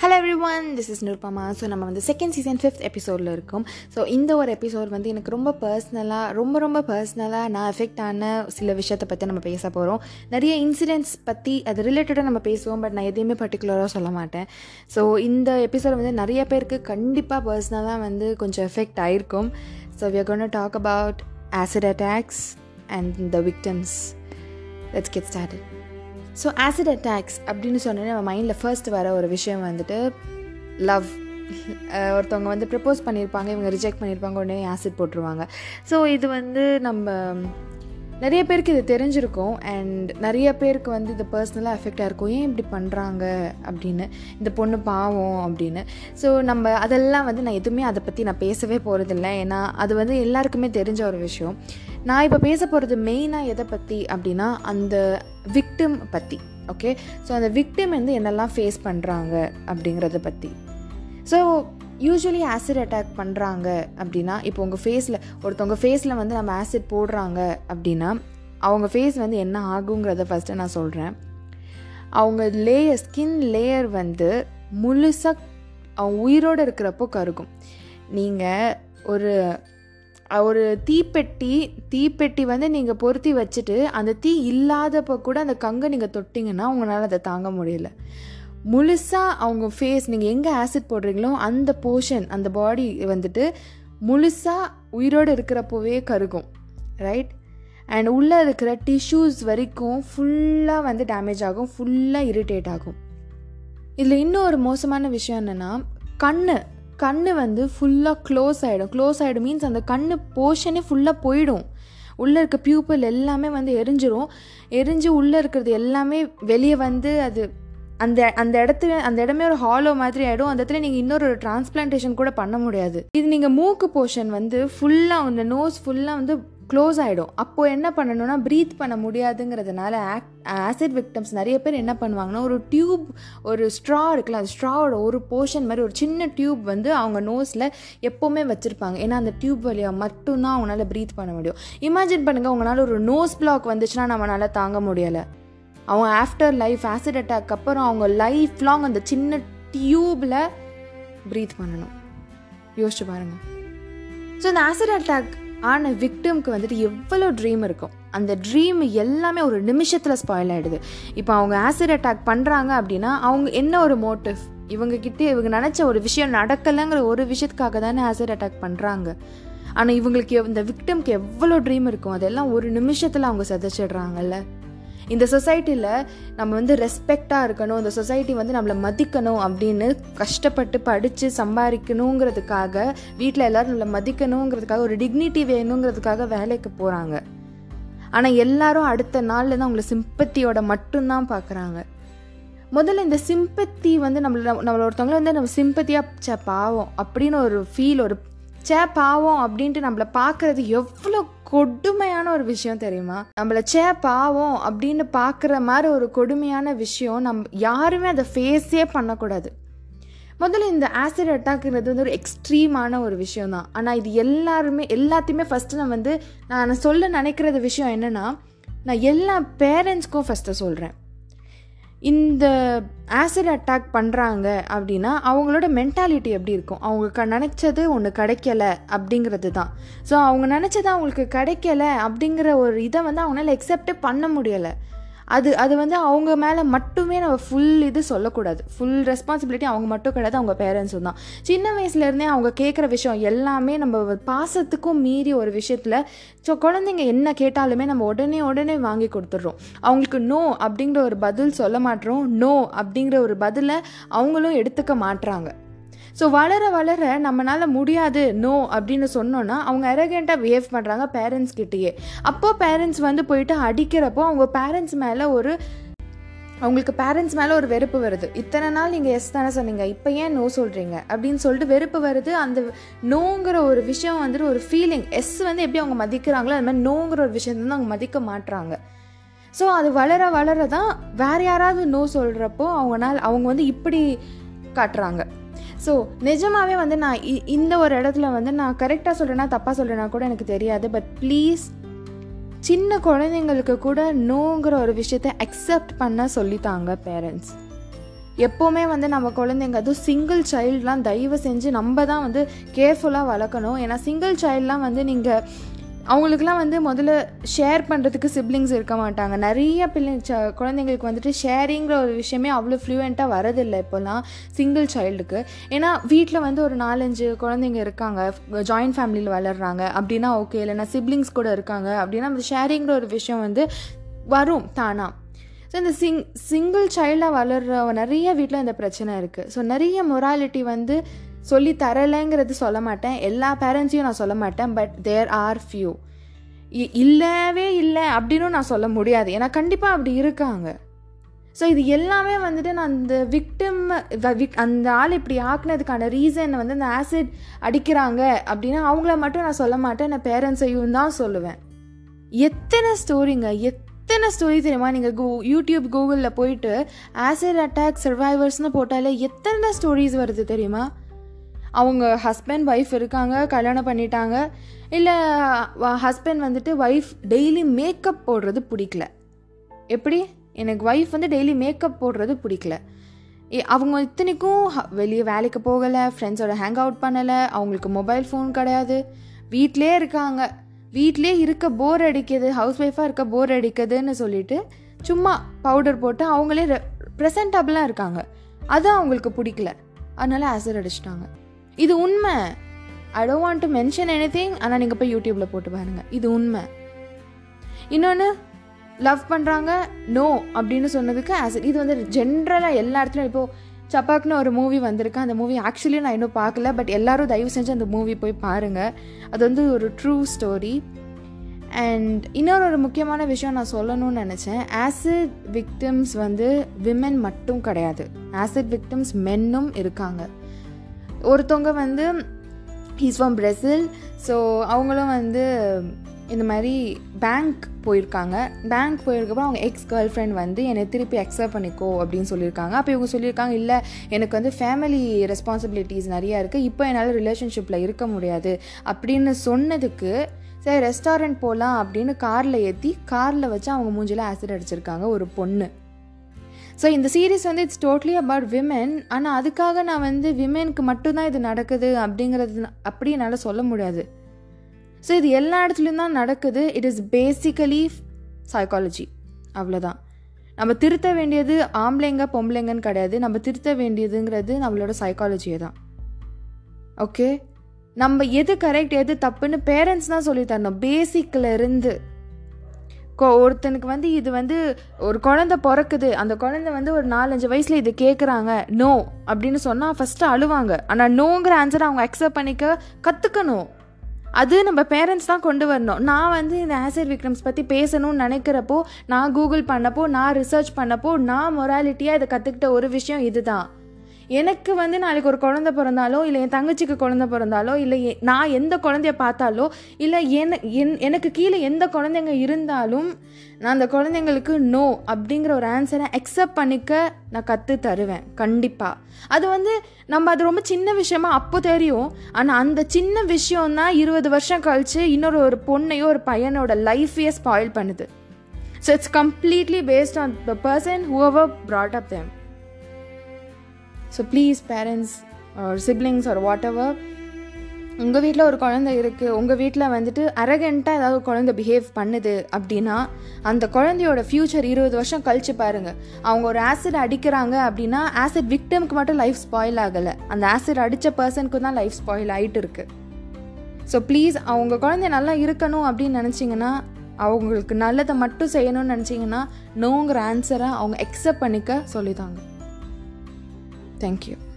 Hello everyone this is Nirupama so நம்ம வந்து second season fifth எபிசோடில் இருக்கோம். ஸோ இந்த ஒரு எபிசோட் வந்து எனக்கு ரொம்ப பர்சனலாக ரொம்ப ரொம்ப பர்சனலாக நான் எஃபெக்ட் ஆன சில விஷயத்தை பற்றி நம்ம பேச போகிறோம் நிறைய இன்சிடென்ட்ஸ் பற்றி அது ரிலேட்டடாக நம்ம பேசுவோம் பட் நான் எதையுமே பர்டிகுலராக சொல்ல மாட்டேன். ஸோ இந்த எபிசோட் வந்து நிறைய பேருக்கு கண்டிப்பாக பர்சனலாக வந்து கொஞ்சம் எஃபெக்ட் ஆகிருக்கும் so we are gonna talk about acid attacks and the victims let's get started so acid attacks அப்படின்னு சொன்னோன்னே நம்ம மைண்டில் ஃபர்ஸ்ட் வர ஒரு விஷயம் வந்துட்டு லவ் ஒருத்தவங்க வந்து ப்ரப்போஸ் பண்ணியிருப்பாங்க இவங்க ரிஜெக்ட் பண்ணியிருப்பாங்க உடனே ஆசிட் போட்டுருவாங்க. ஸோ இது வந்து நம்ம நிறைய பேருக்கு இது தெரிஞ்சிருக்கும். அண்ட் நிறைய பேருக்கு வந்து இது பர்சனலாக எஃபெக்டாக இருக்கும் ஏன் இப்படி பண்ணுறாங்க அப்படின்னு இந்த பொண்ணு பாவம் அப்படின்னு. ஸோ நம்ம அதெல்லாம் வந்து நான் எதுவுமே அதை பற்றி நான் பேசவே போகிறதில்ல ஏன்னா அது வந்து எல்லாருக்குமே தெரிஞ்ச ஒரு விஷயம். நான் இப்போ பேச போகிறது மெயினாக எதை பற்றி அப்படின்னா அந்த விக்டிம் பற்றி ஓகே ஸோ அந்த விக்டிம் வந்து என்னெல்லாம் ஃபேஸ் பண்ணுறாங்க அப்படிங்கிறத பற்றி ஸோ யூஸ்வலி ஆசிட் அட்டாக் பண்ணுறாங்க அப்படின்னா இப்போ உங்கள் ஃபேஸில் ஒருத்தவங்க ஃபேஸில் வந்து நம்ம ஆசிட் போடுறாங்க அப்படின்னா அவங்க ஃபேஸ் வந்து என்ன ஆகுங்கிறத ஃபஸ்ட்டு நான் சொல்கிறேன் அவங்க லேயர் ஸ்கின் லேயர் வந்து முழுசாக அவங்க உயிரோடு இருக்கிறப்போ கருகும். நீங்கள் ஒரு ஒரு தீப்பெட்டி தீப்பெட்டி வந்து நீங்கள் பொருத்தி வச்சுட்டு அந்த தீ இல்லாதப்போ கூட அந்த கங்கை நீங்கள் தொட்டிங்கன்னா உங்களால் அதை தாங்க முடியல. முழுசாக அவங்க ஃபேஸ் நீங்கள் எங்கே ஆசிட் போடுறீங்களோ அந்த போர்ஷன் அந்த பாடி வந்துட்டு முழுசாக உயிரோடு இருக்கிறப்போவே கருகும். ரைட் அண்ட் உள்ளே இருக்கிற டிஷ்யூஸ் வரைக்கும் ஃபுல்லாக வந்து டேமேஜ் ஆகும் ஃபுல்லாக இரிட்டேட் ஆகும். இதில் இன்னும் ஒரு மோசமான விஷயம் என்னென்னா கண் கண் வந்து ஃபுல்லாக க்ளோஸ் ஆகிடும் க்ளோஸ் ஆகிடும் மீன்ஸ் அந்த கண் போர்ஷனே ஃபுல்லாக போயிடும். உள்ளே இருக்க பியூப்பிள் எல்லாமே வந்து எரிஞ்சிரும். எரிஞ்சு உள்ளே இருக்கிறது எல்லாமே வெளியே வந்து அது அந்த அந்த இடத்துல அந்த இடமே ஒரு ஹாலோ மாதிரி ஆகிடும் அந்த இடத்துல நீங்கள் இன்னொரு டிரான்ஸ்பிளான்டேஷன் கூட பண்ண முடியாது. இது நீங்கள் மூக்கு போர்ஷன் வந்து ஃபுல்லாக அந்த நோஸ் ஃபுல்லாக வந்து க்ளோஸ் ஆகிடும் அப்போது என்ன பண்ணணும்னா ப்ரீத் பண்ண முடியாதுங்கிறதுனால ஆக் ஆசிட் விக்டம்ஸ் நிறைய பேர் என்ன பண்ணுவாங்கன்னா ஒரு டியூப் ஒரு ஸ்ட்ரா இருக்குல்ல அந்த ஸ்ட்ராவோட ஒரு போர்ஷன் மாதிரி ஒரு சின்ன டியூப் வந்து அவங்க நோஸில் எப்போவுமே வச்சுருப்பாங்க. ஏன்னா அந்த டியூப் வழியாக மட்டும்தான் அவங்களால ப்ரீத் பண்ண முடியும். இமேஜின் பண்ணுங்கள் உங்களால் ஒரு நோஸ் பிளாக் வந்துச்சுன்னா நம்மளால் தாங்க முடியலை. அவங்க ஆஃப்டர் லைஃப் ஆசிட் அட்டாக் அப்புறம் அவங்க லைஃப் லாங் அந்த சின்ன டியூப்பில் ப்ரீத் பண்ணணும். யோசிச்சு பாருங்கள் ஸோ இந்த ஆசிட் அட்டாக் ஆனால் விக்டிம்க்கு வந்துட்டு எவ்வளோ ட்ரீம் இருக்கும். அந்த ட்ரீம் எல்லாமே ஒரு நிமிஷத்தில் ஸ்பாயில் ஆகிடுது இப்போ அவங்க ஆசிட் அட்டாக் பண்ணுறாங்க அப்படின்னா அவங்க என்ன ஒரு மோட்டிவ் இவங்கக்கிட்ட இவங்க நினச்ச ஒரு விஷயம் நடக்கலைங்கிற ஒரு விஷயத்துக்காக தானே ஆசிட் அட்டாக் பண்ணுறாங்க ஆனால் இவங்களுக்கு இந்த விக்டிம்க்கு எவ்வளோ ட்ரீம் இருக்கும்? அதெல்லாம் ஒரு நிமிஷத்தில் அவங்க சதைச்சிடுறாங்கல்ல. இந்த சொசைட்டியில் நம்ம வந்து ரெஸ்பெக்டாக இருக்கணும் இந்த சொசைட்டி வந்து நம்மளை மதிக்கணும் அப்படின்னு கஷ்டப்பட்டு படித்து சம்பாதிக்கணுங்கிறதுக்காக வீட்டில் எல்லோரும் நம்மளை மதிக்கணுங்கிறதுக்காக ஒரு டிக்னிட்டி வேணுங்கிறதுக்காக வேலைக்கு போகிறாங்க ஆனால் எல்லாரும் அடுத்த நாளில் தான் அவங்கள சிம்பத்தியோட மட்டும்தான் பார்க்குறாங்க முதல்ல இந்த சிம்பத்தி வந்து நம்மள நம்மள ஒருத்தவங்கள வந்து நம்ம சிம்பத்தியாக சே பாவம் அப்படின்னு ஒரு ஃபீல் ஒரு சே பாவம் அப்படின்ட்டு நம்மளை பார்க்குறது எவ்வளோ கொடுமையான ஒரு விஷயம் தெரியுமா? நம்மளை சே பாவம் அப்படின்னு பார்க்குற மாதிரி ஒரு கொடுமையான விஷயம் நம் யாருமே அதை ஃபேஸே பண்ணக்கூடாது. முதல்ல இந்த ஆசிட் அட்டாக்ங்கிறது வந்து ஒரு எக்ஸ்ட்ரீமான ஒரு விஷயம் தான். ஆனால் இது எல்லாருமே எல்லாத்தையுமே ஃபஸ்ட்டு நான் வந்து நான் சொல்ல நினைக்கிறது விஷயம் என்னென்னா நான் எல்லா பேரண்ட்ஸ்க்கும் ஃபஸ்ட்டு சொல்கிறேன் இந்த ஆசிட் அட்டாக் பண்ணுறாங்க அப்படின்னா அவங்களோட மென்டாலிட்டி எப்படி இருக்கும்? அவங்க க நினச்சது ஒன்று கிடைக்கல அப்படிங்கிறது தான் ஸோ அவங்க நினச்சது அவங்களுக்கு கிடைக்கல அப்படிங்கிற ஒரு இதை வந்து அவங்களால எக்ஸப்டே பண்ண முடியலை. அது அது வந்து அவங்க மேலே மட்டுமே நம்ம ஃபுல் இது சொல்லக்கூடாது. ஃபுல் ரெஸ்பான்சிபிலிட்டி அவங்க மட்டும் கிடையாது அவங்க பேரண்ட்ஸும் தான். சின்ன வயசுலேருந்தே அவங்க கேட்குற விஷயம் எல்லாமே நம்ம பாசத்துக்கும் மீறி ஒரு விஷயத்தில் ஸோ குழந்தைங்க என்ன கேட்டாலுமே நம்ம உடனே உடனே வாங்கி கொடுத்துட்றோம். அவங்களுக்கு நோ அப்படிங்கிற ஒரு பதில் சொல்ல மாட்டோம். நோ அப்படிங்கிற ஒரு பதிலை அவங்களும் எடுத்துக்க மாட்டுறாங்க ஸோ வளர வளர நம்மளால் முடியாது நோ அப்படின்னு சொன்னோன்னா அவங்க அரகண்ட்டாக பிஹேவ் பண்ணுறாங்க பேரண்ட்ஸ் கிட்டேயே. அப்போது பேரண்ட்ஸ் வந்து போயிட்டு அடிக்கிறப்போ அவங்க பேரண்ட்ஸ் மேலே ஒரு அவங்களுக்கு பேரண்ட்ஸ் மேலே ஒரு வெறுப்பு வருது. இத்தனை நாள் நீங்கள் எஸ் தானே சொன்னீங்க இப்போ ஏன் நோ சொல்கிறீங்க அப்படின்னு சொல்லிட்டு வெறுப்பு வருது. அந்த நோங்கிற ஒரு விஷயம் வந்துட்டு ஒரு ஃபீலிங் எஸ் வந்து எப்படி அவங்க மதிக்கிறாங்களோ அது மாதிரி நோங்கிற ஒரு விஷயம் வந்து அவங்க மதிக்க மாட்டுறாங்க ஸோ அது வளர வளர தான் வேறு யாராவது நோ சொல்கிறப்போ அவங்களால் அவங்க வந்து இப்படி காட்டுறாங்க. ஸோ நிஜமாகவே வந்து நான் இந்த ஒரு இடத்துல வந்து நான் கரெக்டாக சொல்கிறேன்னா தப்பாக சொல்கிறேன்னா கூட எனக்கு தெரியாது. பட் ப்ளீஸ் சின்ன குழந்தைங்களுக்கு கூட நோங்கிற ஒரு விஷயத்த அக்செப்ட் பண்ண சொல்லித்தாங்க பேரண்ட்ஸ் எப்போவுமே வந்து நம்ம குழந்தைங்க அதுவும் சிங்கிள் சைல்ட்லாம் தயவு செஞ்சு நம்ம தான் வந்து கேர்ஃபுல்லாக வளர்க்கணும். ஏன்னா சிங்கிள் சைல்ட்லாம் வந்து நீங்கள் அவங்களுக்குலாம் வந்து முதல்ல ஷேர் பண்ணுறதுக்கு சிப்ளிங்ஸ் இருக்க மாட்டாங்க. நிறைய பிள்ளை குழந்தைங்களுக்கு வந்துட்டு ஷேரிங்கிற ஒரு விஷயமே அவ்வளோ ஃப்ளூயண்ட்டாக வரதில்லை இப்போல்லாம் சிங்கிள் சைல்டுக்கு ஏன்னா வீட்டில் வந்து ஒரு நாலஞ்சு குழந்தைங்க இருக்காங்க ஜாயின்ட் ஃபேமிலியில் வளர்கிறாங்க அப்படின்னா ஓகே இல்லைன்னா சிப்ளிங்ஸ் கூட இருக்காங்க. அப்படின்னா அந்த ஷேரிங்கிற ஒரு விஷயம் வந்து வரும் தானாக ஸோ இந்த சிங் சிங்கிள் சைல்டாக வளர்கிற நிறைய வீட்டில் இந்த பிரச்சனை இருக்குது ஸோ நிறைய மொராலிட்டி வந்து சொல்லி தரலைங்கிறது சொல்ல மாட்டேன். எல்லா பேரண்ட்ஸையும் நான் சொல்ல மாட்டேன் பட் தேர் ஆர் ஃபியூ இல்லவே இல்லை அப்படின்னு நான் சொல்ல முடியாது. ஏன்னா கண்டிப்பாக அப்படி இருக்காங்க. ஸோ இது எல்லாமே வந்துட்டு நான் அந்த விக்டிம் அந்த ஆள் இப்படி ஆக்குனதுக்கான ரீசன் வந்து அந்த ஆசிட் அடிக்கிறாங்க அப்படின்னா அவங்கள மட்டும் நான் சொல்ல மாட்டேன். நான் பேரண்ட்ஸையும் தான் சொல்லுவேன். எத்தனை ஸ்டோரிங்க எத்தனை ஸ்டோரி தெரியுமா? நீங்கள் கூ யூடியூப் கூகுளில் போயிட்டு ஆசிட் அட்டாக் சர்வைவர்ஸ்னு போட்டாலே எத்தனை ஸ்டோரிஸ் வருது தெரியுமா? அவங்க ஹஸ்பண்ட் ஒய்ஃப் இருக்காங்க கல்யாணம் பண்ணிட்டாங்க. இல்லை ஹஸ்பண்ட் வந்துட்டு ஒய்ஃப் டெய்லி மேக்கப் போடுறது பிடிக்கல. எப்படி? எனக்கு ஒய்ஃப் வந்து டெய்லி மேக்கப் போடுறது பிடிக்கல. அவங்க இத்தனைக்கும் வெளியே வேலைக்கு போகலை ஃப்ரெண்ட்ஸோட ஹேங் அவுட் பண்ணலை அவங்களுக்கு மொபைல் ஃபோன் கிடையாது. வீட்டிலே இருக்காங்க. வீட்டிலே இருக்க போர் அடிக்குது ஹவுஸ் ஒய்ஃபாக இருக்க போர் அடிக்குதுன்னு சொல்லிட்டு சும்மா பவுடர் போட்டு அவங்களே ப்ரெசன்டபுளாக இருக்காங்க. அது அவங்களுக்கு பிடிக்கல. அதனால ஆசிட் அடிச்சிட்டாங்க. இது உண்மை. I don't want to mention anything ஆனால் நீங்கள் போய் யூடியூப்பில் போட்டு பாருங்கள் இது உண்மை. இன்னொன்று லவ் பண்ணுறாங்க நோ அப்படின்னு சொன்னதுக்கு ஆஸ் இது வந்து ஜென்ரலாக எல்லா இடத்துலையும் இப்போது சப்பாக்னு ஒரு மூவி வந்திருக்கு. அந்த மூவி ஆக்சுவலி நான் இன்னும் பார்க்கல பட் எல்லாரும் தயவு செஞ்சு அந்த மூவி போய் பாருங்கள் அது வந்து ஒரு ட்ரூ ஸ்டோரி அண்ட் இன்னொரு ஒரு முக்கியமான விஷயம் நான் சொல்லணும்னு நினச்சேன். ஆசிட் விக்டிம்ஸ் வந்து விமென் மட்டும் கிடையாது. ஆசிட் விக்டிம்ஸ் மென்னும் இருக்காங்க. ஒருத்தவங்க வந்து ஹீஸ் ஃப்ரம் பிரசில் ஸோ அவங்களும் வந்து இந்த மாதிரி பேங்க் போயிருக்காங்க. பேங்க் போயிருக்கப்போ அவங்க எக்ஸ் கேர்ள் ஃப்ரெண்ட் வந்து என்னை திருப்பி அக்செப்ட் பண்ணிக்கோ அப்படின்னு சொல்லியிருக்காங்க. அப்போ இவங்க சொல்லியிருக்காங்க இல்லை எனக்கு வந்து ஃபேமிலி ரெஸ்பான்சிபிலிட்டிஸ் நிறையா இருக்குது இப்போ என்னால் ரிலேஷன்ஷிப்பில் இருக்க முடியாது. அப்படின்னு சொன்னதுக்கு சரி ரெஸ்டாரண்ட் போகலாம் அப்படின்னு காரில் ஏற்றி காரில் வச்சு அவங்க மூஞ்சில் ஆசிட் அடிச்சிருக்காங்க ஒரு பொண்ணு. ஸோ இந்த சீரீஸ் வந்து இட்ஸ் டோட்லி அபவுட் விமென் ஆனால் அதுக்காக நான் வந்து விமெனுக்கு மட்டும்தான் இது நடக்குது அப்படிங்கிறது அப்படி என்னால் சொல்ல முடியாது. ஸோ இது எல்லா இடத்துலையும் தான் நடக்குது. இட் இஸ் பேசிக்கலி சைக்காலஜி அவ்வளோதான் நம்ம திருத்த வேண்டியது ஆம்பளைங்க பொம்பளைங்கன்னு கிடையாது. நம்ம திருத்த வேண்டியதுங்கிறது நம்மளோட சைக்காலஜியை தான். ஓகே நம்ம எது கரெக்ட் எது தப்புன்னு பேரண்ட்ஸ் தான் சொல்லி தரணும். பேசிக்கில் இருந்து. ஒருத்தனுக்கு வந்து இது வந்து ஒரு குழந்த பிறக்குது. அந்த குழந்தை வந்து ஒரு நாலஞ்சு வயசில் இது கேட்குறாங்க நோ அப்படின்னு சொன்னால் ஃபஸ்ட்டு அழுவாங்க. ஆனால் நோங்கிற ஆன்சரை அவங்க அக்செப்ட் பண்ணிக்க கற்றுக்கணும் அது நம்ம பேரண்ட்ஸ் தான் கொண்டு வரணும். நான் வந்து இந்த ஆசிட் விக்ரம்ஸ் பற்றி பேசணும்னு நினைக்கிறப்போ நான் கூகுள் பண்ணப்போ நான் ரிசர்ச் பண்ணப்போ நான் மொராலிட்டியாக இதை கற்றுக்கிட்ட ஒரு விஷயம் இதுதான். எனக்கு வந்து நாளைக்கு ஒரு குழந்த பிறந்தாலோ இல்லை என் தங்கச்சிக்கு குழந்த பிறந்தாலோ இல்லை நான் எந்த குழந்தைய பார்த்தாலோ இல்லை என் என் எனக்கு கீழே எந்த குழந்தைங்க இருந்தாலும் நான் அந்த குழந்தைங்களுக்கு நோ அப்படிங்கிற ஒரு ஆன்சரை அக்செப்ட் பண்ணிக்க நான் கற்று தருவேன். கண்டிப்பாக அது வந்து நம்ம அது ரொம்ப சின்ன விஷயமா அப்போ தெரியும். ஆனால் அந்த சின்ன விஷயம் தான் இருபது வருஷம் கழித்து இன்னொரு ஒரு பொண்ணையோ ஒரு பையனோட லைஃபையே ஸ்பாயில் பண்ணுது. So it's completely based on the person who brought up them so please parents siblings ஒரு வாட் எவர் உங்கள் வீட்டில் ஒரு குழந்தை இருக்குது உங்கள் வீட்டில் வந்துட்டு அரகண்ட்டாக ஏதாவது குழந்தை பிஹேவ் பண்ணுது அப்படின்னா அந்த குழந்தையோட ஃப்யூச்சர் இருபது வருஷம் கழிச்சு பாருங்கள் அவங்க ஒரு ஆசிட் அடிக்கிறாங்க அப்படின்னா ஆசிட் விக்டம்க்கு மட்டும் லைஃப் ஸ்பாயில் ஆகலை. அந்த ஆசிட் அடித்த பர்சனுக்கு தான் லைஃப் ஸ்பாயில் ஆகிட்டு இருக்கு. ஸோ ப்ளீஸ் அவங்க குழந்தை நல்லா இருக்கணும் அப்படின்னு நினச்சிங்கன்னா அவங்களுக்கு நல்லதை மட்டும் செய்யணும்னு நினச்சிங்கன்னா நோங்கிற ஆன்சரை அவங்க எக்ஸப்ட் பண்ணிக்க சொல்லித்தாங்க Thank you.